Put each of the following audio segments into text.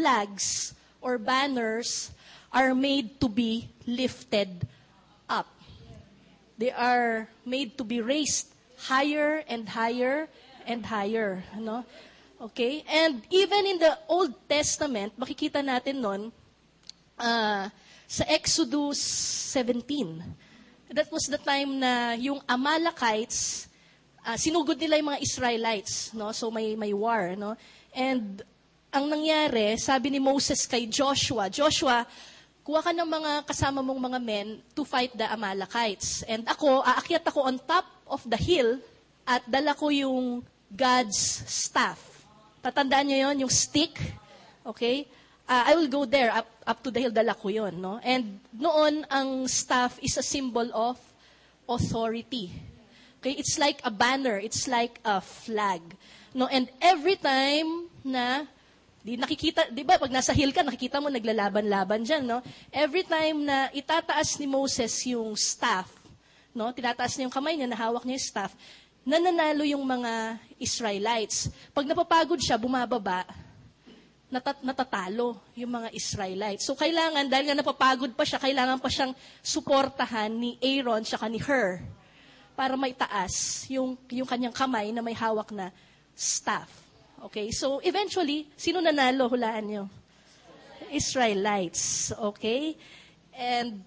flags or banners are made to be lifted up. They are made to be raised higher and higher and higher. Ano? Okay? And even in the Old Testament, makikita natin nun, uh, sa Exodus 17, that was the time na yung Amalekites, uh, sinugod nila yung mga Israelites, no? So may may war, no? And ang nangyari, sabi ni Moses kay Joshua, Joshua, kuha ka ng mga kasama mong mga men to fight the Amalekites. And ako, aakyat ako on top of the hill at dala ko yung God's staff. Tatandaan niyo yon yung stick. Okay? Uh, I will go there, up, up to the hill, dala ko yon. No? And noon, ang staff is a symbol of authority. Okay? It's like a banner. It's like a flag. No? And every time na Di nakikita, 'di ba, pag nasa hill ka, nakikita mo naglalaban-laban diyan, no? Every time na itataas ni Moses yung staff, no? Tinataas niya yung kamay niya, nahawak niya yung staff, nananalo yung mga Israelites. Pag napapagod siya, bumababa, natat- natatalo yung mga Israelites. So kailangan, dahil nga napapagod pa siya, kailangan pa siyang suportahan ni Aaron siya ni Her para maitaas yung, yung kanyang kamay na may hawak na staff. Okay, so eventually, sino nanalo? Hulaan nyo. Israelites. Okay? And,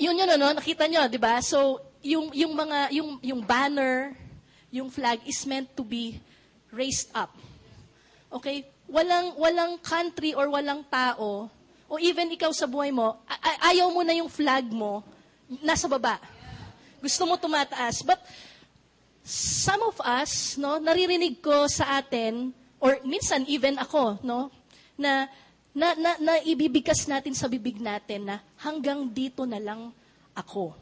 yun yun, ano, nakita nyo, di ba? So, yung, yung mga, yung, yung banner, yung flag is meant to be raised up. Okay? Walang, walang country or walang tao, o even ikaw sa buhay mo, ay- ayaw mo na yung flag mo, nasa baba. Gusto mo tumataas. But, some of us, no, naririnig ko sa atin, or minsan even ako, no, na, na, na, na ibibigkas natin sa bibig natin na hanggang dito na lang ako.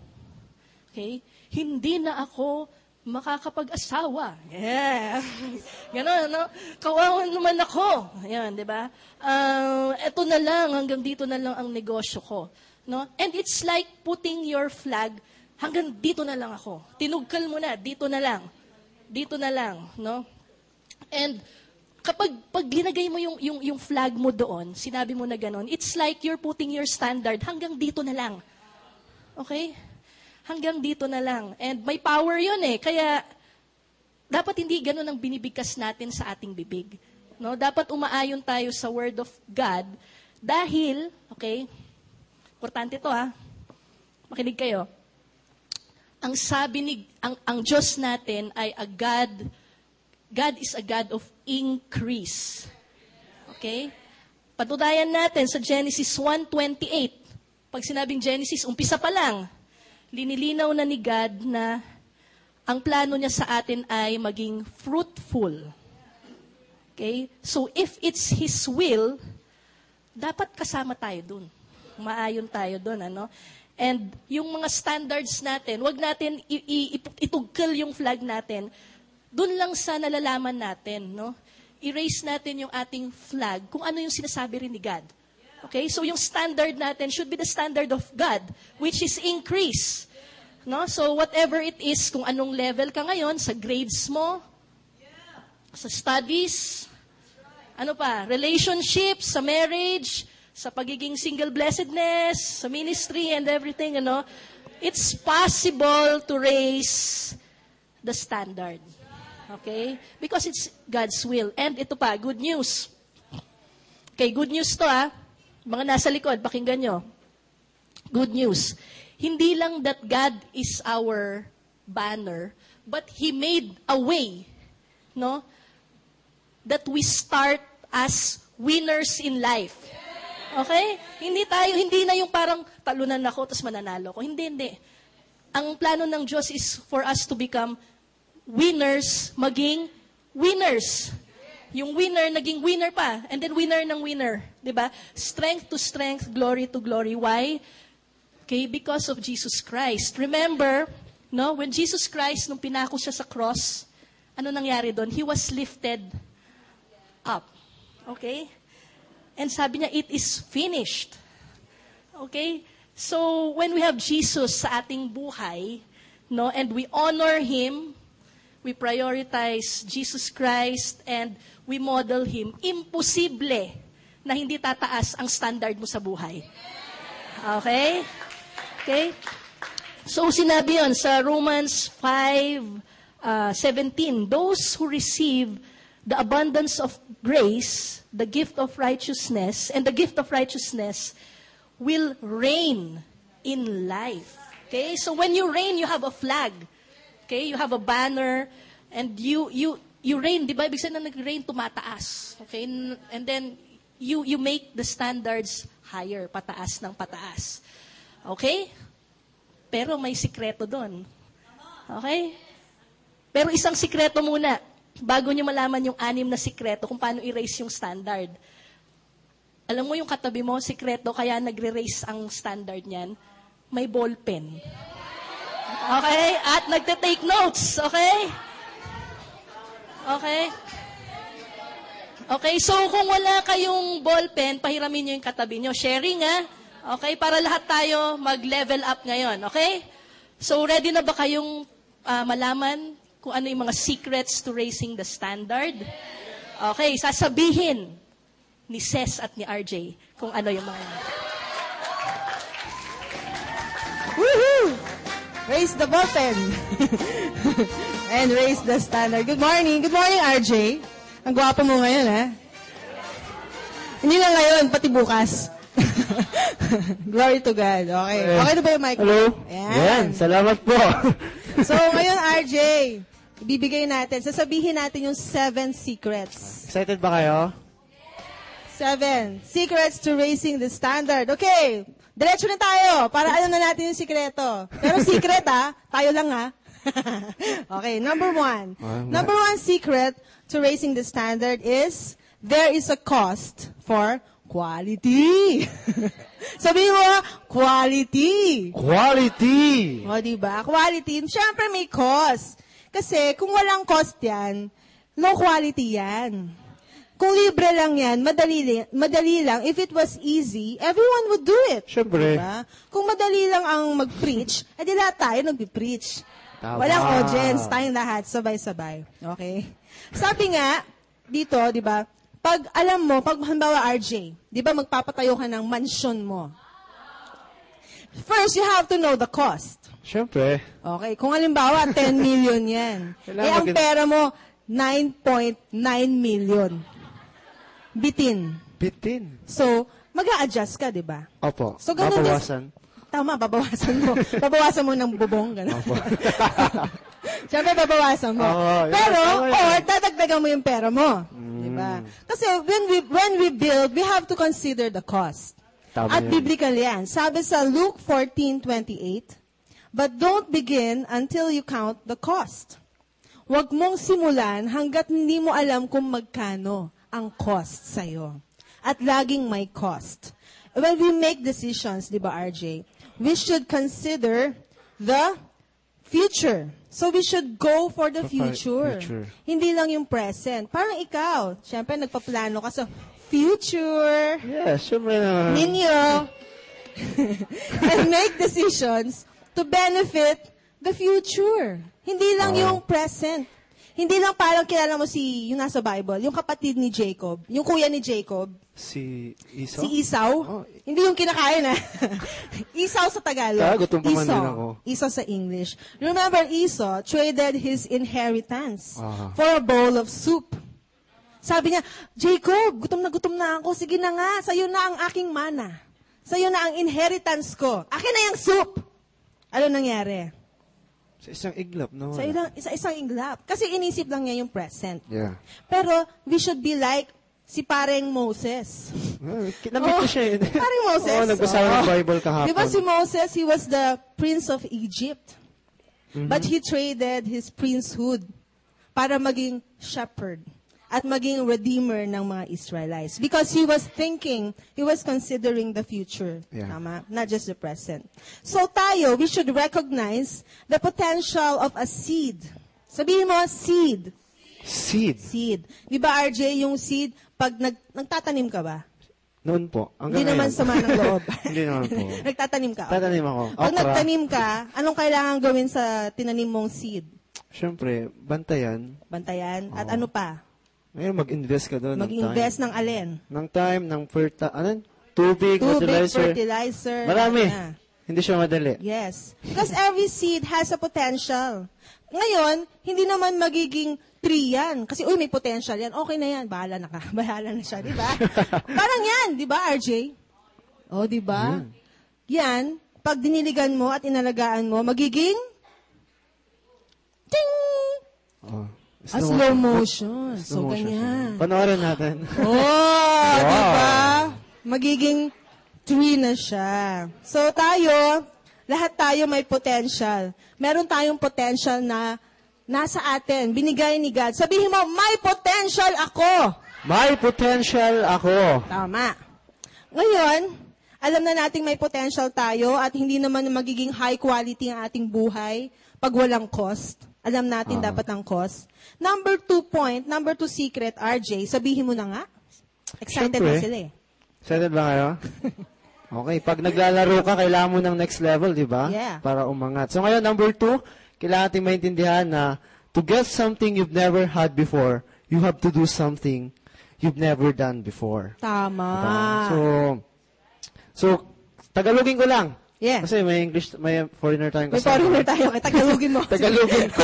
Okay? Hindi na ako makakapag-asawa. Yeah. Ganon, no? Kawawan naman ako. Ayan, di ba? Uh, eto na lang, hanggang dito na lang ang negosyo ko. No? And it's like putting your flag hanggang dito na lang ako. Tinugkal mo na, dito na lang. Dito na lang, no? And kapag pag ginagay mo yung, yung, yung flag mo doon, sinabi mo na ganon, it's like you're putting your standard hanggang dito na lang. Okay? Hanggang dito na lang. And may power yun eh. Kaya, dapat hindi ganon ang binibigkas natin sa ating bibig. No? Dapat umaayon tayo sa Word of God dahil, okay, importante to ha, makinig kayo, ang sabi ni, ang, ang Diyos natin ay a God, God is a God of increase. Okay? Patunayan natin sa Genesis 1.28. Pag sinabing Genesis, umpisa pa lang, linilinaw na ni God na ang plano niya sa atin ay maging fruitful. Okay? So, if it's His will, dapat kasama tayo dun. Maayon tayo dun, ano? And yung mga standards natin, wag natin itugkal yung flag natin. Doon lang sa nalalaman natin, no? Erase natin yung ating flag kung ano yung sinasabi rin ni God. Okay? So yung standard natin should be the standard of God, which is increase. No? So whatever it is, kung anong level ka ngayon, sa grades mo, sa studies, ano pa, relationships, sa marriage, sa pagiging single blessedness, sa ministry and everything, know, it's possible to raise the standard. Okay? Because it's God's will. And ito pa, good news. Okay, good news to ah. Mga nasa likod, pakinggan nyo. Good news. Hindi lang that God is our banner, but He made a way, no? That we start as winners in life. Okay? Hindi tayo, hindi na yung parang talunan ako tapos mananalo ko. Hindi, hindi. Ang plano ng Diyos is for us to become winners, maging winners. Yung winner, naging winner pa. And then winner ng winner. ba? Diba? Strength to strength, glory to glory. Why? Okay, because of Jesus Christ. Remember, no, when Jesus Christ, nung pinako siya sa cross, ano nangyari doon? He was lifted up. Okay? And sabi niya, it is finished. Okay? So, when we have Jesus sa ating buhay, no, and we honor Him, we prioritize Jesus Christ, and we model Him, imposible na hindi tataas ang standard mo sa buhay. Okay? Okay? So, sinabi yon sa Romans 5, uh, 17, Those who receive the abundance of grace, the gift of righteousness, and the gift of righteousness will reign in life. Okay? So, when you reign, you have a flag. Okay? You have a banner, and you, you, you reign. Di ba? Ibig sabihin na nag-reign, tumataas. Okay? And then, you, you make the standards higher, pataas ng pataas. Okay? Pero may sikreto doon. Okay? Pero isang sikreto muna, bago nyo malaman yung anim na sikreto kung paano i-raise yung standard. Alam mo yung katabi mo, sikreto, kaya nagre-raise ang standard niyan, may ball pen. Okay? At nagte-take notes. Okay? Okay? Okay, so kung wala kayong ballpen, pahiramin nyo yung katabi nyo. Sharing, ha? Okay, para lahat tayo mag-level up ngayon. Okay? So, ready na ba kayong uh, malaman kung ano yung mga secrets to raising the standard? Okay, sasabihin ni Ses at ni RJ kung ano yung mga... Woohoo! Raise the button. And raise the standard. Good morning. Good morning, RJ. Ang gwapo mo ngayon, ha? Hindi na ngayon, pati bukas. Glory to God. Okay. Okay na ba yung mic? Hello? Ayan. Yan, salamat po. So, ngayon, RJ, ibibigay natin, sasabihin natin yung seven secrets. Excited ba kayo? Seven. Secrets to raising the standard. Okay. Diretso na tayo para alam na natin yung sikreto. Pero secret ha, tayo lang ha. okay, number one. Number one secret to raising the standard is there is a cost for quality. Sabihin mo, quality. Quality! O, di ba? Quality. Siyempre may cost. Kasi kung walang cost yan, low quality yan. Kung libre lang yan, madali, madali lang. If it was easy, everyone would do it. Siyempre. Diba? Kung madali lang ang mag-preach, edi lahat tayo nag-preach. Tama. Walang audience, tayong lahat, sabay-sabay. Okay? Sabi nga, dito, di ba, pag alam mo, pag halimbawa RJ, di ba magpapatayo ka ng mansion mo. First, you have to know the cost. Siyempre. Okay, kung halimbawa 10 million yan. Kailangan eh, ang pera mo, 9.9 million. Bitin. Bitin. So, mag adjust ka, di ba? Opo. So, ganun Babawasan. Tama, babawasan mo. babawasan mo ng bubong, gano'n. Siyempre, babawasan mo. Oo, yun, Pero, or dadagdagan mo yung pera mo. Mm. Di ba? Kasi when we, when we build, we have to consider the cost. Tama At yun. biblical yan. Sabi sa Luke 14:28, But don't begin until you count the cost. Huwag mong simulan hanggat hindi mo alam kung magkano ang cost sa'yo. At laging may cost. When we make decisions, di ba RJ, we should consider the future. So we should go for the future. future. Hindi lang yung present. Parang ikaw, syempre nagpaplano ka sa future Yes, siyempre na. ninyo and make decisions to benefit the future. Hindi lang Ah. yung present. Hindi lang parang kilala mo si, yung nasa Bible, yung kapatid ni Jacob, yung kuya ni Jacob, Si Iso? si Esau. Oh. Hindi yung kinakain na. Esau sa Tagalog. Ah, gutom pa man Esau. din ako. Esau sa English. Remember, Esau traded his inheritance Ah. for a bowl of soup. Sabi niya, Jacob, gutom na gutom na ako. Sige na nga, sa'yo na ang aking mana. Sa'yo na ang inheritance ko. Akin na yung soup. Ano nangyari? Sa isang iglap, no? Sa ilang, isa isang inglap. Kasi inisip lang niya yung present. Yeah. Pero we should be like si pareng Moses. Kinamit ko siya yun. Parang Moses. Oo, nagbasa ako ng Bible kahapon. Di ba si Moses, he was the prince of Egypt. Mm-hmm. But he traded his princehood para maging shepherd at maging redeemer ng mga Israelites. Because he was thinking, he was considering the future. Yeah. Tama? Not just the present. So tayo, we should recognize the potential of a seed. Sabihin mo, seed. Seed. Seed. Di ba, RJ, yung seed, pag nag, nagtatanim ka ba? Noon po. Hindi Hanggang naman ngayon. sama ng loob. Hindi naman po. Nagtatanim ka. Tatanim ako. Pag Okra. nagtanim ka, anong kailangan gawin sa tinanim mong seed? Siyempre, bantayan. Bantayan? At Oo. ano pa? Ngayon, mag-invest ka doon ng time. Mag-invest ng alin? Ng time, ng ferta, ano? Tubig, Tubig, fertilizer. fertilizer. Marami. Yeah. Hindi siya madali. Yes. Because every seed has a potential. Ngayon, hindi naman magiging tree yan. Kasi, uy, may potential yan. Okay na yan. Bahala na ka. Bahala na siya, di ba? Parang yan, di ba, RJ? O, di ba? Yan, pag diniligan mo at inalagaan mo, magiging ting! Oh. A slow motion. So, Slow motion. ganyan. Panoorin natin. Oh, di ba? Magiging tree na siya. So tayo, lahat tayo may potential. Meron tayong potential na nasa atin, binigay ni God. Sabihin mo, may potential ako. May potential ako. Tama. Ngayon, alam na nating may potential tayo at hindi naman magiging high quality ang ating buhay pag walang cost. Alam natin Ah. dapat ang cost. Number two point, number two secret, RJ, sabihin mo na nga. Excited Siyempre. na sila eh. Excited ba kayo? Okay, pag naglalaro ka, kailangan mo ng next level, di ba? Yeah. Para umangat. So ngayon, number two, kailangan natin maintindihan na to get something you've never had before, you have to do something you've never done before. Tama. Diba? So, so, Tagalogin ko lang. Yeah. Kasi may English, may foreigner tayong May kasama. foreigner tayo. Kaya Tagalogin mo. Tagalogin ko.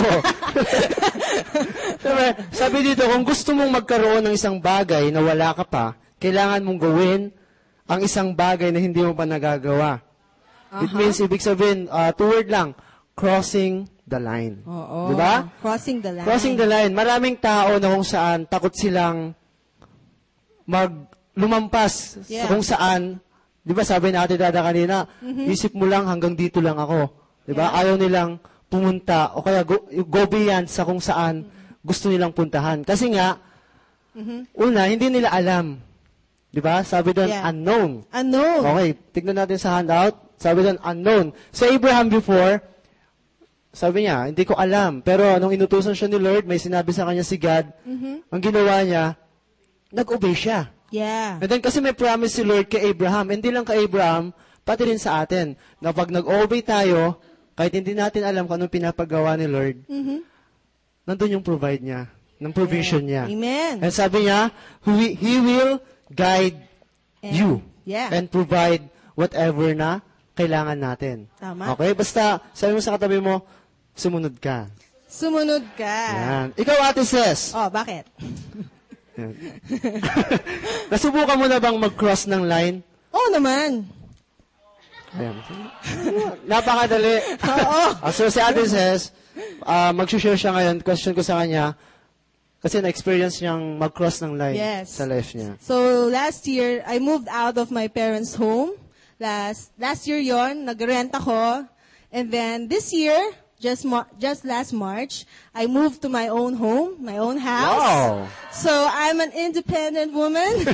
Diba? Sabi dito, kung gusto mong magkaroon ng isang bagay na wala ka pa, kailangan mong gawin ang isang bagay na hindi mo pa nagagawa. It means, ibig sabihin, uh, two word lang, crossing the line. Oo. Di ba? Crossing the line. Crossing the line. Maraming tao na kung saan takot silang mag lumampas Yeah. kung saan, di ba sabi natin dada kanina, isip mo lang hanggang dito lang ako. Di ba? Mm-hmm. Yeah. Ayaw nilang pumunta o kaya go, go beyond sa kung saan gusto nilang puntahan. Kasi nga, una, hindi nila alam. Di ba? Sabi doon, Mm-hmm. Yeah. unknown. Unknown. Okay, tignan natin sa handout. Sabi doon, unknown. Sa Abraham before, sabi niya, hindi ko alam. Pero nung inutusan siya ni Lord, may sinabi sa kanya si God, ang ginawa niya, nag-obey siya. Yeah. And then kasi may promise si Lord kay Abraham, hindi lang kay Abraham, pati rin sa atin, na pag nag-obey tayo, kahit hindi natin alam kung anong pinapagawa ni Lord, nandun yung provide niya, ng provision niya. Amen. And sabi niya, He, he will guide And- you yeah. and provide whatever na kailangan natin. Tama. Okay? Basta, sabi mo sa katabi mo, sumunod ka. Sumunod ka. Yan. Ikaw, Ate Ses. Oh, bakit? Nasubukan mo na bang mag-cross ng line? Oo naman. Ayan. Napakadali. Oo. Ah, so si Ate Ses, uh, mag-share siya ngayon. Question ko sa kanya, kasi na-experience niyang mag-cross ng line Yes. sa life niya. So, last year, I moved out of my parents' home. Last, last year yon nag-rent ako. And then, this year, just, just last March, I moved to my own home, my own house. Wow! So, I'm an independent woman.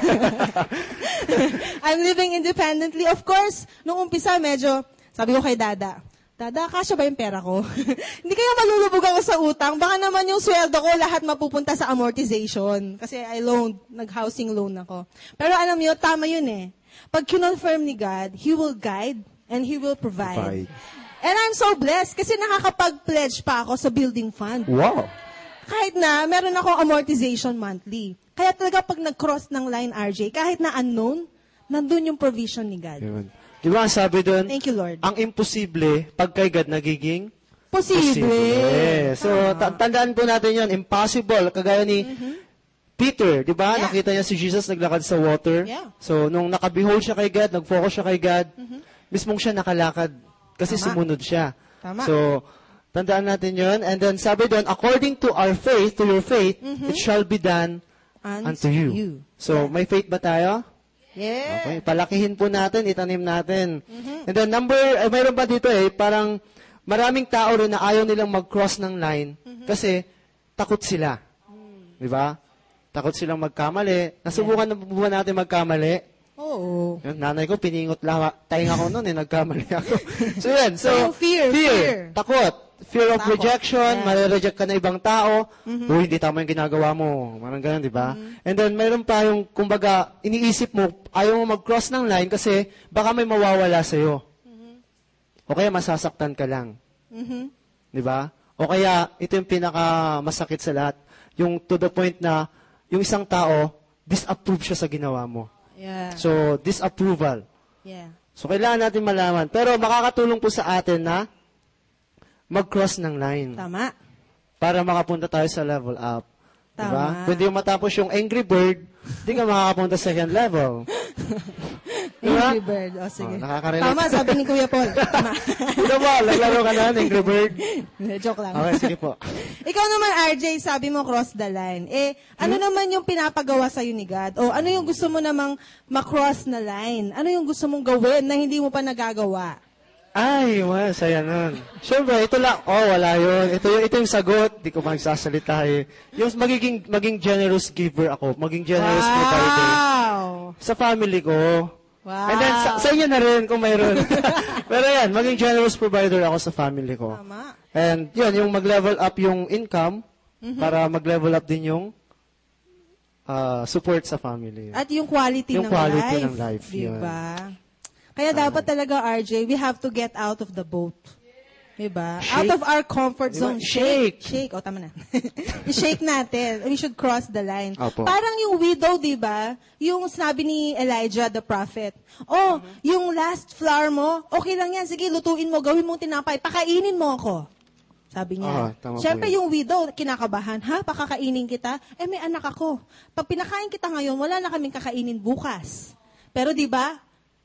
I'm living independently. Of course, nung umpisa, medyo, sabi ko kay Dada, Dada, kasya ba yung pera ko? Hindi kaya malulubog ako sa utang. Baka naman yung sweldo ko lahat mapupunta sa amortization. Kasi I loaned, nag-housing loan ako. Pero alam niyo, tama yun eh. Pag kinonfirm ni God, He will guide and He will provide. Provide. And I'm so blessed kasi nakakapag-pledge pa ako sa building fund Wow! kahit na meron akong amortization monthly. Kaya talaga pag nag-cross ng line, RJ, kahit na unknown, nandun yung provision ni God. Yun. Di ba ang sabi doon, Thank you, Lord. ang imposible, pag kay God nagiging Posible. So, ta- tandaan po natin yon impossible. Kagaya ni Peter, di ba? Mm-hmm. Yeah. Nakita niya si Jesus naglakad sa water. Yeah. So, nung nakabehold siya kay God, nag-focus siya kay God, mismong siya nakalakad. Kasi Mm-hmm. Tama. sumunod siya. Tama. So, tandaan natin yon And then, sabi doon, according to our faith, to your faith, it shall be done unto you. So, may faith ba tayo? Yeah. Okay, palakihin po natin, itanim natin. And then number, eh, mayroon pa dito eh, parang maraming tao rin na ayaw nilang mag-cross ng line kasi takot sila. Di ba? Takot silang magkamali. Nasubukan na po ba natin magkamali? Oo. Yung nanay ko, piningot lang. Tainga ko noon eh, nagkamali ako. so yan. So, So, yung fear, fear. Takot. Fear of Takot. rejection, Yeah. mare-reject ka na ibang tao. Uy, hindi tama yung ginagawa mo. Parang ganun, di ba? And then, mayroon pa yung, kumbaga, iniisip mo, ayaw mo mag-cross ng line kasi baka may mawawala sa'yo. O kaya masasaktan ka lang. Mhm. Di ba? O kaya, ito yung pinaka masakit sa lahat. Yung to the point na yung isang tao, disapprove siya sa ginawa mo. Yeah. So, disapproval. Yeah. So, kailangan natin malaman. Pero makakatulong po sa atin na mag-cross ng line Tama. para makapunta tayo sa level up. Diba? Tama. Kung di mo matapos yung Angry Bird, di ka makakapunta sa second level. Diba? Angry Bird. O, sige. Oh, nakaka-relate. Tama, sabi ni Kuya Paul. Tama. Ito ba, naglaro ka na, Angry Bird? Joke lang. Okay, sige po. Ikaw naman, RJ, sabi mo cross the line. Eh, ano Hmm? naman yung pinapagawa sa'yo ni God? O ano yung gusto mo namang makross na line? Ano yung gusto mong gawin na hindi mo pa nagagawa? Ay, wow, saya nun. Siyempre, ito lang, oh, wala yun. Ito, yung- ito yung sagot, di ko magsasalita eh. Yung magiging, maging generous giver ako, maging generous provider. Wow! Sa family ko. Wow! And then, sa, sa inyo na rin, kung mayroon. Pero yan, maging generous provider ako sa family ko. Tama. And yun, yung mag-level up yung income, Mm-hmm. para mag-level up din yung ah, support sa family. At yung quality Yung ng quality life. ng life, yun. Diba? Kaya dapat talaga, RJ, we have to get out of the boat. Diba? Shake. Out of our comfort Diba? zone. Shake. Shake. O, tama na. I-shake natin. We should cross the line. Opo. Parang yung widow, diba? Yung sinabi ni Elijah, the prophet. Oh, yung last flour mo, okay lang yan. Sige, lutuin mo, gawin mong tinapay. Pakainin mo ako. Sabi niya. Po Siyempre, yun. yung widow, kinakabahan, ha? Pakakainin kita? Eh, may anak ako. Pag pinakain kita ngayon, wala na kaming kakainin bukas. Pero di ba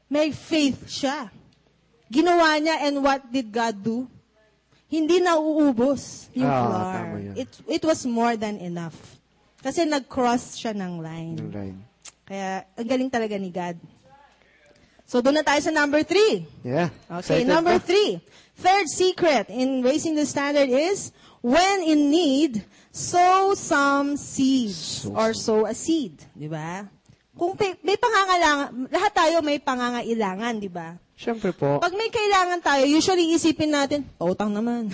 may faith siya. Ginawa niya, and what did God do? Hindi na uubos yung Ah, yun. It, it was more than enough. Kasi nag-cross siya ng line. Yung line. Kaya, ang galing talaga ni God. So, doon na tayo sa number three. Yeah. Okay, Excited number ka? three. Third secret in raising the standard is, when in need, sow some seeds Sow or sow a seed. Di ba? Kung may, may pangangailangan, lahat tayo may pangangailangan, di ba? Siyempre po. Pag may kailangan tayo, usually isipin natin, pautang naman.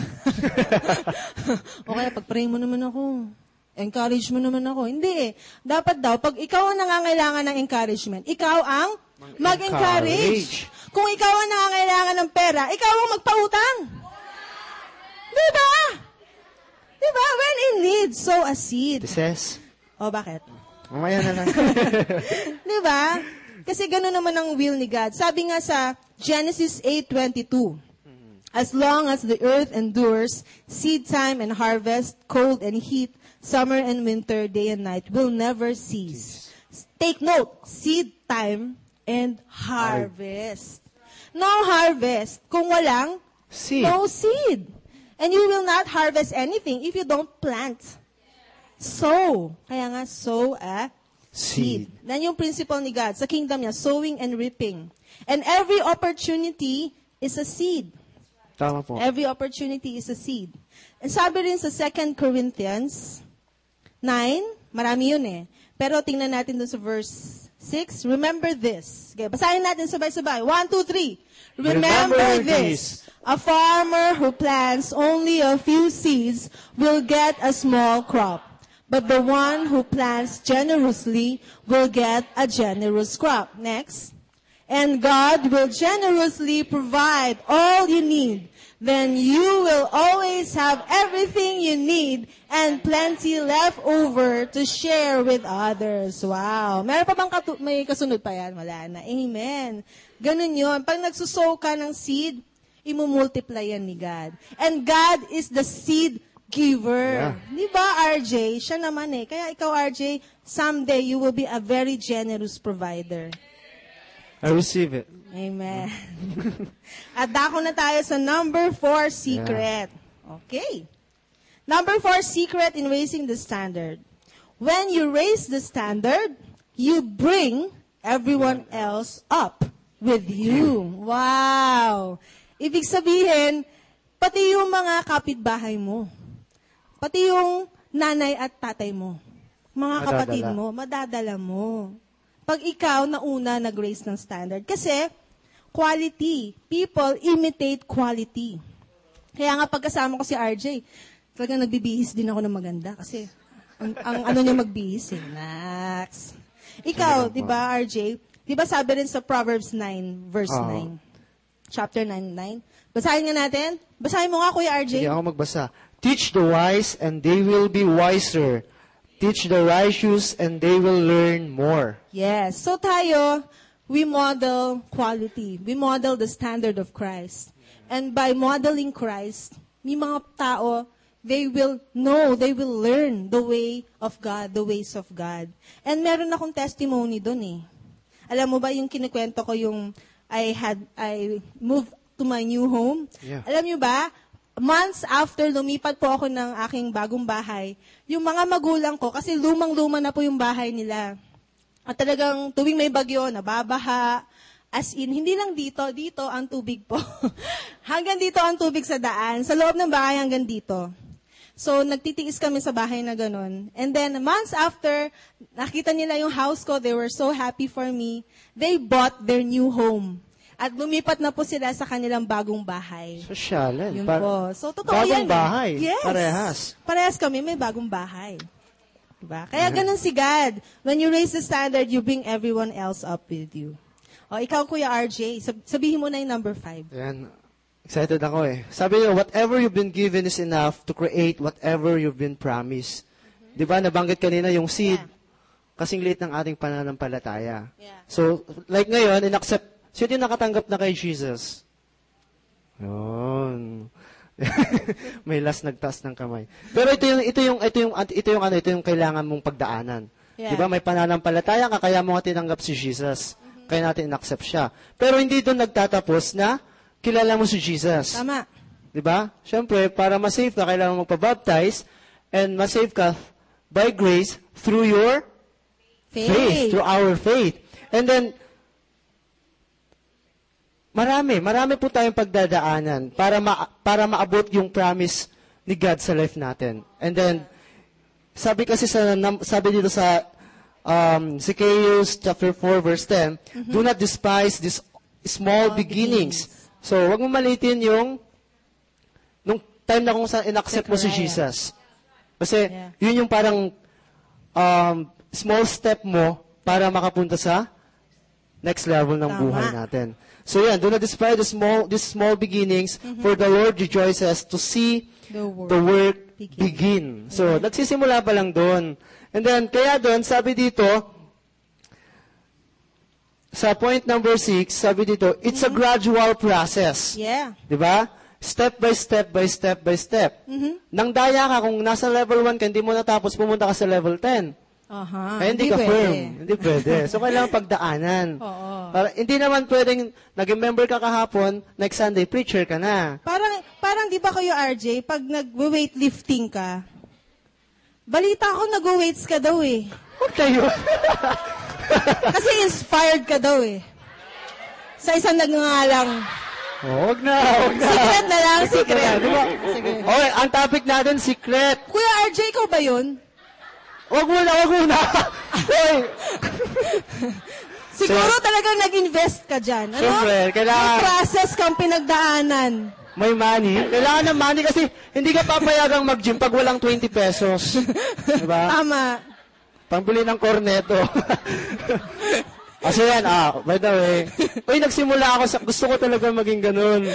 o kaya pag-pray mo naman ako. Encourage mo naman ako. Hindi eh. Dapat daw, pag ikaw ang nangangailangan ng encouragement, ikaw ang mag-encourage. Kung ikaw ang nangangailangan ng pera, ikaw ang magpautang. Di ba? Di ba? When in need, sow a seed. This O bakit? Mamaya na lang. Di ba? Kasi gano'n naman ang will ni God. Sabi nga sa Genesis 8.22, As long as the earth endures, seed time and harvest, cold and heat, summer and winter, day and night will never cease. Take note, seed time and harvest. No harvest kung walang Seed. no seed. And you will not harvest anything if you don't plant. Sow. Kaya nga, sow a seed. Seed. Yan yung principle ni God. Sa kingdom niya, sowing and reaping. And every opportunity is a seed. Tama po. Every opportunity is a seed. And sabi rin sa 2 Corinthians 9, marami yun eh. Pero tingnan natin dun sa verse 6. Remember this. Okay, basahin natin sabay-sabay. 1, 2, 3. Remember, Remember this. A farmer who plants only a few seeds will get a small crop. But the one who plants generously will get a generous crop. Next. And God will generously provide all you need. Then you will always have everything you need and plenty left over to share with others. Wow. Meron pa bang katu- may kasunod pa yan? Wala na. Amen. Ganun yun. Pag nagsusow ka ng seed, imumultiply yan ni God. And God is the seed giver. Yeah. Di ba, RJ? Siya naman eh. Kaya ikaw, RJ, someday you will be a very generous provider. I receive it. Amen. At dako na tayo sa number four secret. Okay. Number four secret in raising the standard. When you raise the standard, you bring everyone else up with you. Wow! Ibig sabihin, pati yung mga kapitbahay mo, pati yung nanay at tatay mo, mga Madadala. kapatid mo, madadala mo. Pag ikaw na una nag-raise ng standard. Kasi, quality. People imitate quality. Kaya nga pagkasama ko si RJ, talagang nagbibihis din ako ng maganda kasi ang, ang ano niya magbihis eh. Nax. Ikaw, di ba RJ? Di ba sabi rin sa Proverbs 9, verse Oo. 9? Chapter 9, 9. Basahin nga natin. Basahin mo nga, Kuya RJ. Sige ako magbasa. Teach the wise and they will be wiser. Teach the righteous and they will learn more. Yes. So tayo, we model quality. We model the standard of Christ. And by modeling Christ, may mga tao, they will know, they will learn the way of God, the ways of God. And meron akong testimony dun eh. Alam mo ba yung kinikwento ko yung I had, I moved to my new home? Yeah. Alam niyo ba, months after lumipat po ako ng aking bagong bahay, yung mga magulang ko, kasi lumang-luma na po yung bahay nila. At talagang tuwing may bagyo, nababaha. As in, hindi lang dito, dito ang tubig po. hanggang dito ang tubig sa daan. Sa loob ng bahay hanggang dito. So, nagtitiis kami sa bahay na ganun. And then, months after, nakita nila yung house ko, they were so happy for me. They bought their new home. At lumipat na po sila sa kanilang bagong bahay. Sosyalan. Yun Par- po. So, totoo bagong yan. eh. bahay. Yes. Parehas. Parehas kami, may bagong bahay. Diba? Kaya ganun si God. When you raise the standard, you bring everyone else up with you. O, ikaw, Kuya RJ, sab- sabihin mo na yung number five. Ayan. Excited ako eh. Sabi niyo, whatever you've been given is enough to create whatever you've been promised. Di ba, nabanggit kanina yung seed. Yeah. Kasing liit ng ating pananampalataya. Yeah. So, like ngayon, in-accept, sino yung nakatanggap na kay Jesus? Yun. May last nagtaas ng kamay. Pero ito yung ito yung ito yung ito yung ano ito yung kailangan mong pagdaanan. Yeah. 'Di ba? May pananampalataya ka kaya mo tinanggap si Jesus. Kaya natin inaccept siya. Pero hindi doon nagtatapos na kilala mo si Jesus. Tama. 'Di ba? Siyempre, para ma-save ka, kailangan mo magpa-baptize and ma-save ka by grace through your faith, Faith. through our faith. And then, marami, marami po tayong pagdadaanan para, ma- para maabot yung promise ni God sa life natin. And then, sabi kasi sa, sabi dito sa um, Zacchaeus chapter 4 verse 10, do not despise these small Small beginnings. So, wag mo malitin yung nung time na kung saan in-accept mo si. Jesus. Kasi, Yeah. yun yung parang um, small step mo para makapunta sa next level ng Tama. buhay natin. So yan, do not despise the small, these small beginnings, for the Lord rejoices to see The work. the work begin. begin. So, nagsisimula pa lang doon. And then, kaya doon, sabi dito, sa point number six, sabi dito, it's a gradual process. Yeah. Di ba? Step by step by step by step. Nang daya ka, kung nasa level 1 ka, hindi mo natapos, pumunta ka sa level 10. Aha. Kaya hindi, ka pwede. firm. Hindi pwede. So, kailangan pagdaanan. Oo. Para, hindi naman pwedeng, naging member ka kahapon, next Sunday, preacher ka na. Parang, parang di ba kayo RJ, pag nag-weightlifting ka, balita ko nag-weights ka daw eh. Huwag kayo. Kasi inspired ka daw eh. Sa isang nagngangalang, Oh, Huwag na, huwag na. secret na lang, Secret secret. na, di ba? Sige. Okay, ang topic natin, secret. Kuya RJ, ikaw ba yun? Huwag muna, huwag muna. Hoy, Siguro talagang nag-invest ka dyan. Ano? Siyempre, kailangan- May process kang pinagdaanan. may money. Kailangan ng money kasi hindi ka papayagang mag-gym pag walang 20 pesos. Diba? Tama. Pambili ng corneto. Kasi yan, ah, by the way, uy, nagsimula ako sa, gusto ko talaga maging ganun.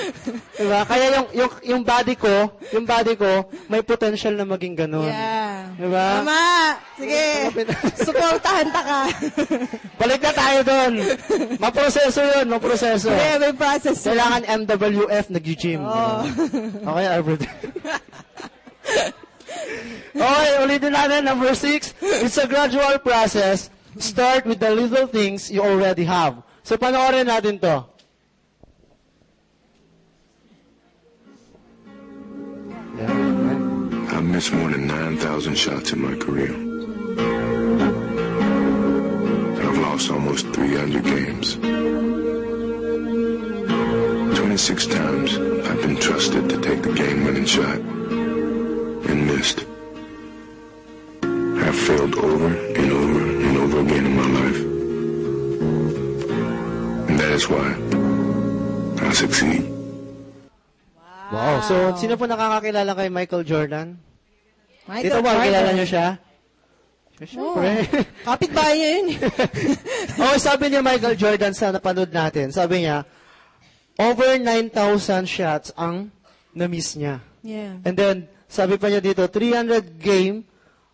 Diba? Kaya yung, yung, yung body ko, yung body ko, may potential na maging ganun. Yeah. Diba? Tama. Sige. Suportahan ta ka. Balik na tayo doon. Maproseso yun, maproseso. Sige, may process. Kailangan MWF nag-gym. Oo. Okay, everyday. okay, ulitin natin. Number six, it's a gradual process. Start with the little things you already have. So, panoorin natin to. Missed more than 9,000 shots in my career. I've lost almost 300 games. 26 times I've been trusted to take the game-winning shot and missed. I've failed over and over and over again in my life. And that is why I succeed. Wow. So, sino po nakakakilala kay Michael Jordan? Michael Dito ba, kilala niyo siya? Siyempre. Kapit-bahay niya yun. eh. oh, sabi niya Michael Jordan sa napanood natin, sabi niya, over 9,000 shots ang na-miss niya. yeah. And then, sabi pa niya dito, 300 game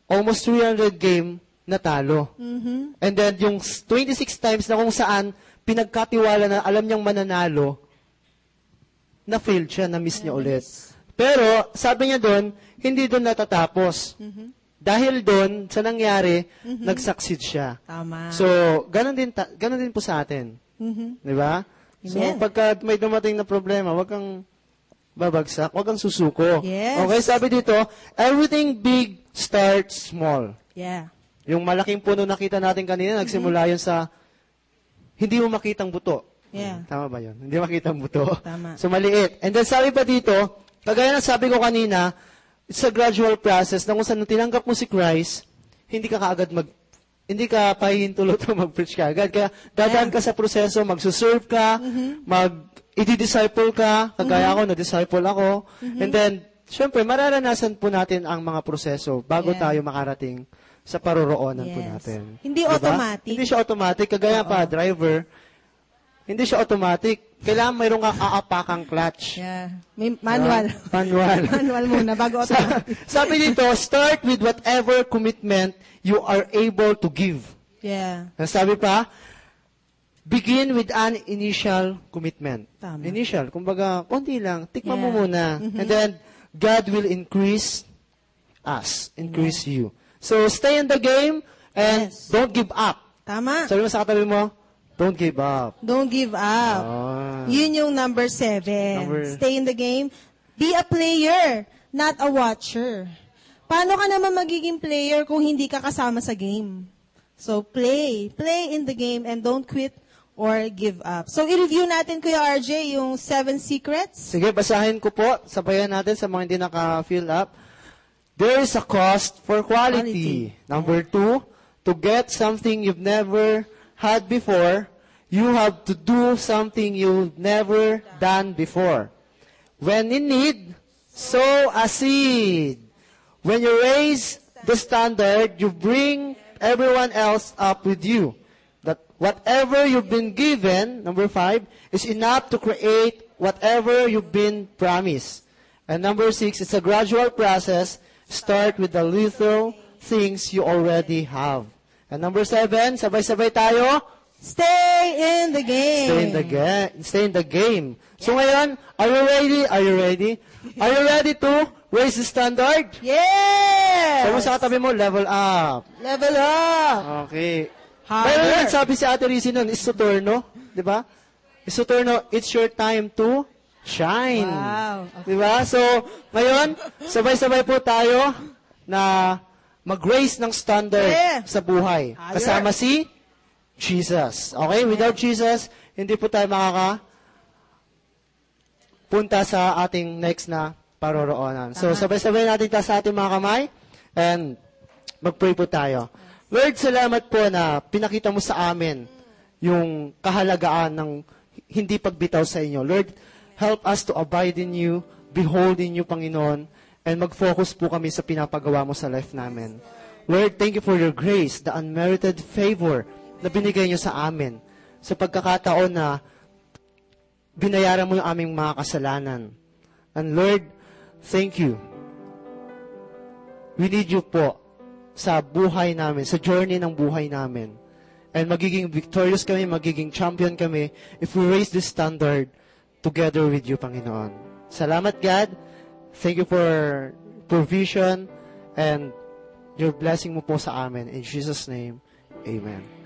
almost 300 game natalo. Mm-hmm. And then yung s- 26 times na kung saan pinagkatiwala na alam niyang mananalo, na failed siya, na miss niya ulit. Pero sabi niya doon, hindi doon natatapos. Mm-hmm. Dahil doon sa nangyari, nag-succeed siya. Tama. So, ganun din ta- ganun din po sa atin. Mhm. 'Di ba? So, pagka may dumating na problema, wag kang babagsak, wag kang susuko. Yes. Okay, sabi dito, everything big starts small. Yeah. Yung malaking puno nakita natin kanina, nagsimula yun sa hindi mo makitang buto. Yeah. Tama ba yun? Hindi makitang buto. Tama. So, maliit. And then, sabi pa dito, kagaya ng sabi ko kanina, it's a gradual process na kung saan tinanggap mo si Christ, hindi ka kaagad mag, hindi ka pahihintulot o mag-preach ka agad. Kaya, dadaan ka sa proseso, magsuserve ka, mag, i-disciple ka, kagaya ako, na-disciple ako. And then, syempre, mararanasan po natin ang mga proseso bago Yeah. tayo makarating sa paroroonan po Yes. natin. Hindi Diba? automatic. Hindi siya automatic. Kagaya pa, driver, hindi siya automatic. Kailangan mayroong kang aapakang clutch. Yeah. May manual. Diba? Manual. manual muna bago Sa- automatic. sabi dito, start with whatever commitment you are able to give. Yeah. Sabi pa, begin with an initial commitment. Tama. Initial, kumbaga, konti lang, tikman mo Yeah. muna. And then, God will increase us, increase you. So, stay in the game and Yes. don't give up. Tama. Sabi mo sa katabi mo, don't give up. Don't give up. Ah. Yun yung number seven. Number- Stay in the game. Be a player, not a watcher. Paano ka naman magiging player kung hindi ka kasama sa game? So, play. Play in the game and don't quit or give up. So, i-review natin, Kuya RJ, yung seven secrets. Sige, basahin ko po. Sabayan natin sa mga hindi naka-fill up. There is a cost for quality. Quality. Number two, to get something you've never had before, you have to do something you've never done before. When in need, sow a seed. When you raise the standard, you bring everyone else up with you. That whatever you've been given, number five, is enough to create whatever you've been promised. And number six, it's a gradual process. Start with the little things you already have. And number seven, sabay-sabay tayo, Stay in the game. Stay in the game. Stay in the game. So ngayon, are you ready? Are you ready? Are you ready to raise the standard? Yes! Sabi sa katabi mo, level up. Level up. Okay. Harder. Meron din sabi si Ate Rizzy nun, is Saturno. Di ba? Is Saturno, it's your time to shine. Wow. Di ba? So, ngayon, sabay-sabay po tayo na mag-raise ng standard Yeah. sa buhay. Higher. Kasama si Jesus. Okay? Without Jesus, hindi po tayo makaka punta sa ating next na paroroonan. So, sabay-sabay natin tayo sa ating mga kamay and mag-pray po tayo. Lord, salamat po na pinakita mo sa amin yung kahalagaan ng hindi pagbitaw sa inyo. Lord, help us to abide in you, behold in you, Panginoon, and mag-focus po kami sa pinapagawa mo sa life namin. Lord, thank you for your grace, the unmerited favor na binigay niyo sa amin sa pagkakataon na binayaran mo yung aming mga kasalanan. And Lord, thank you. We need you po sa buhay namin, sa journey ng buhay namin. And magiging victorious kami, magiging champion kami if we raise this standard together with you, Panginoon. Salamat, God. Thank you for provision and your blessing mo po sa amin. In Jesus' name, Amen.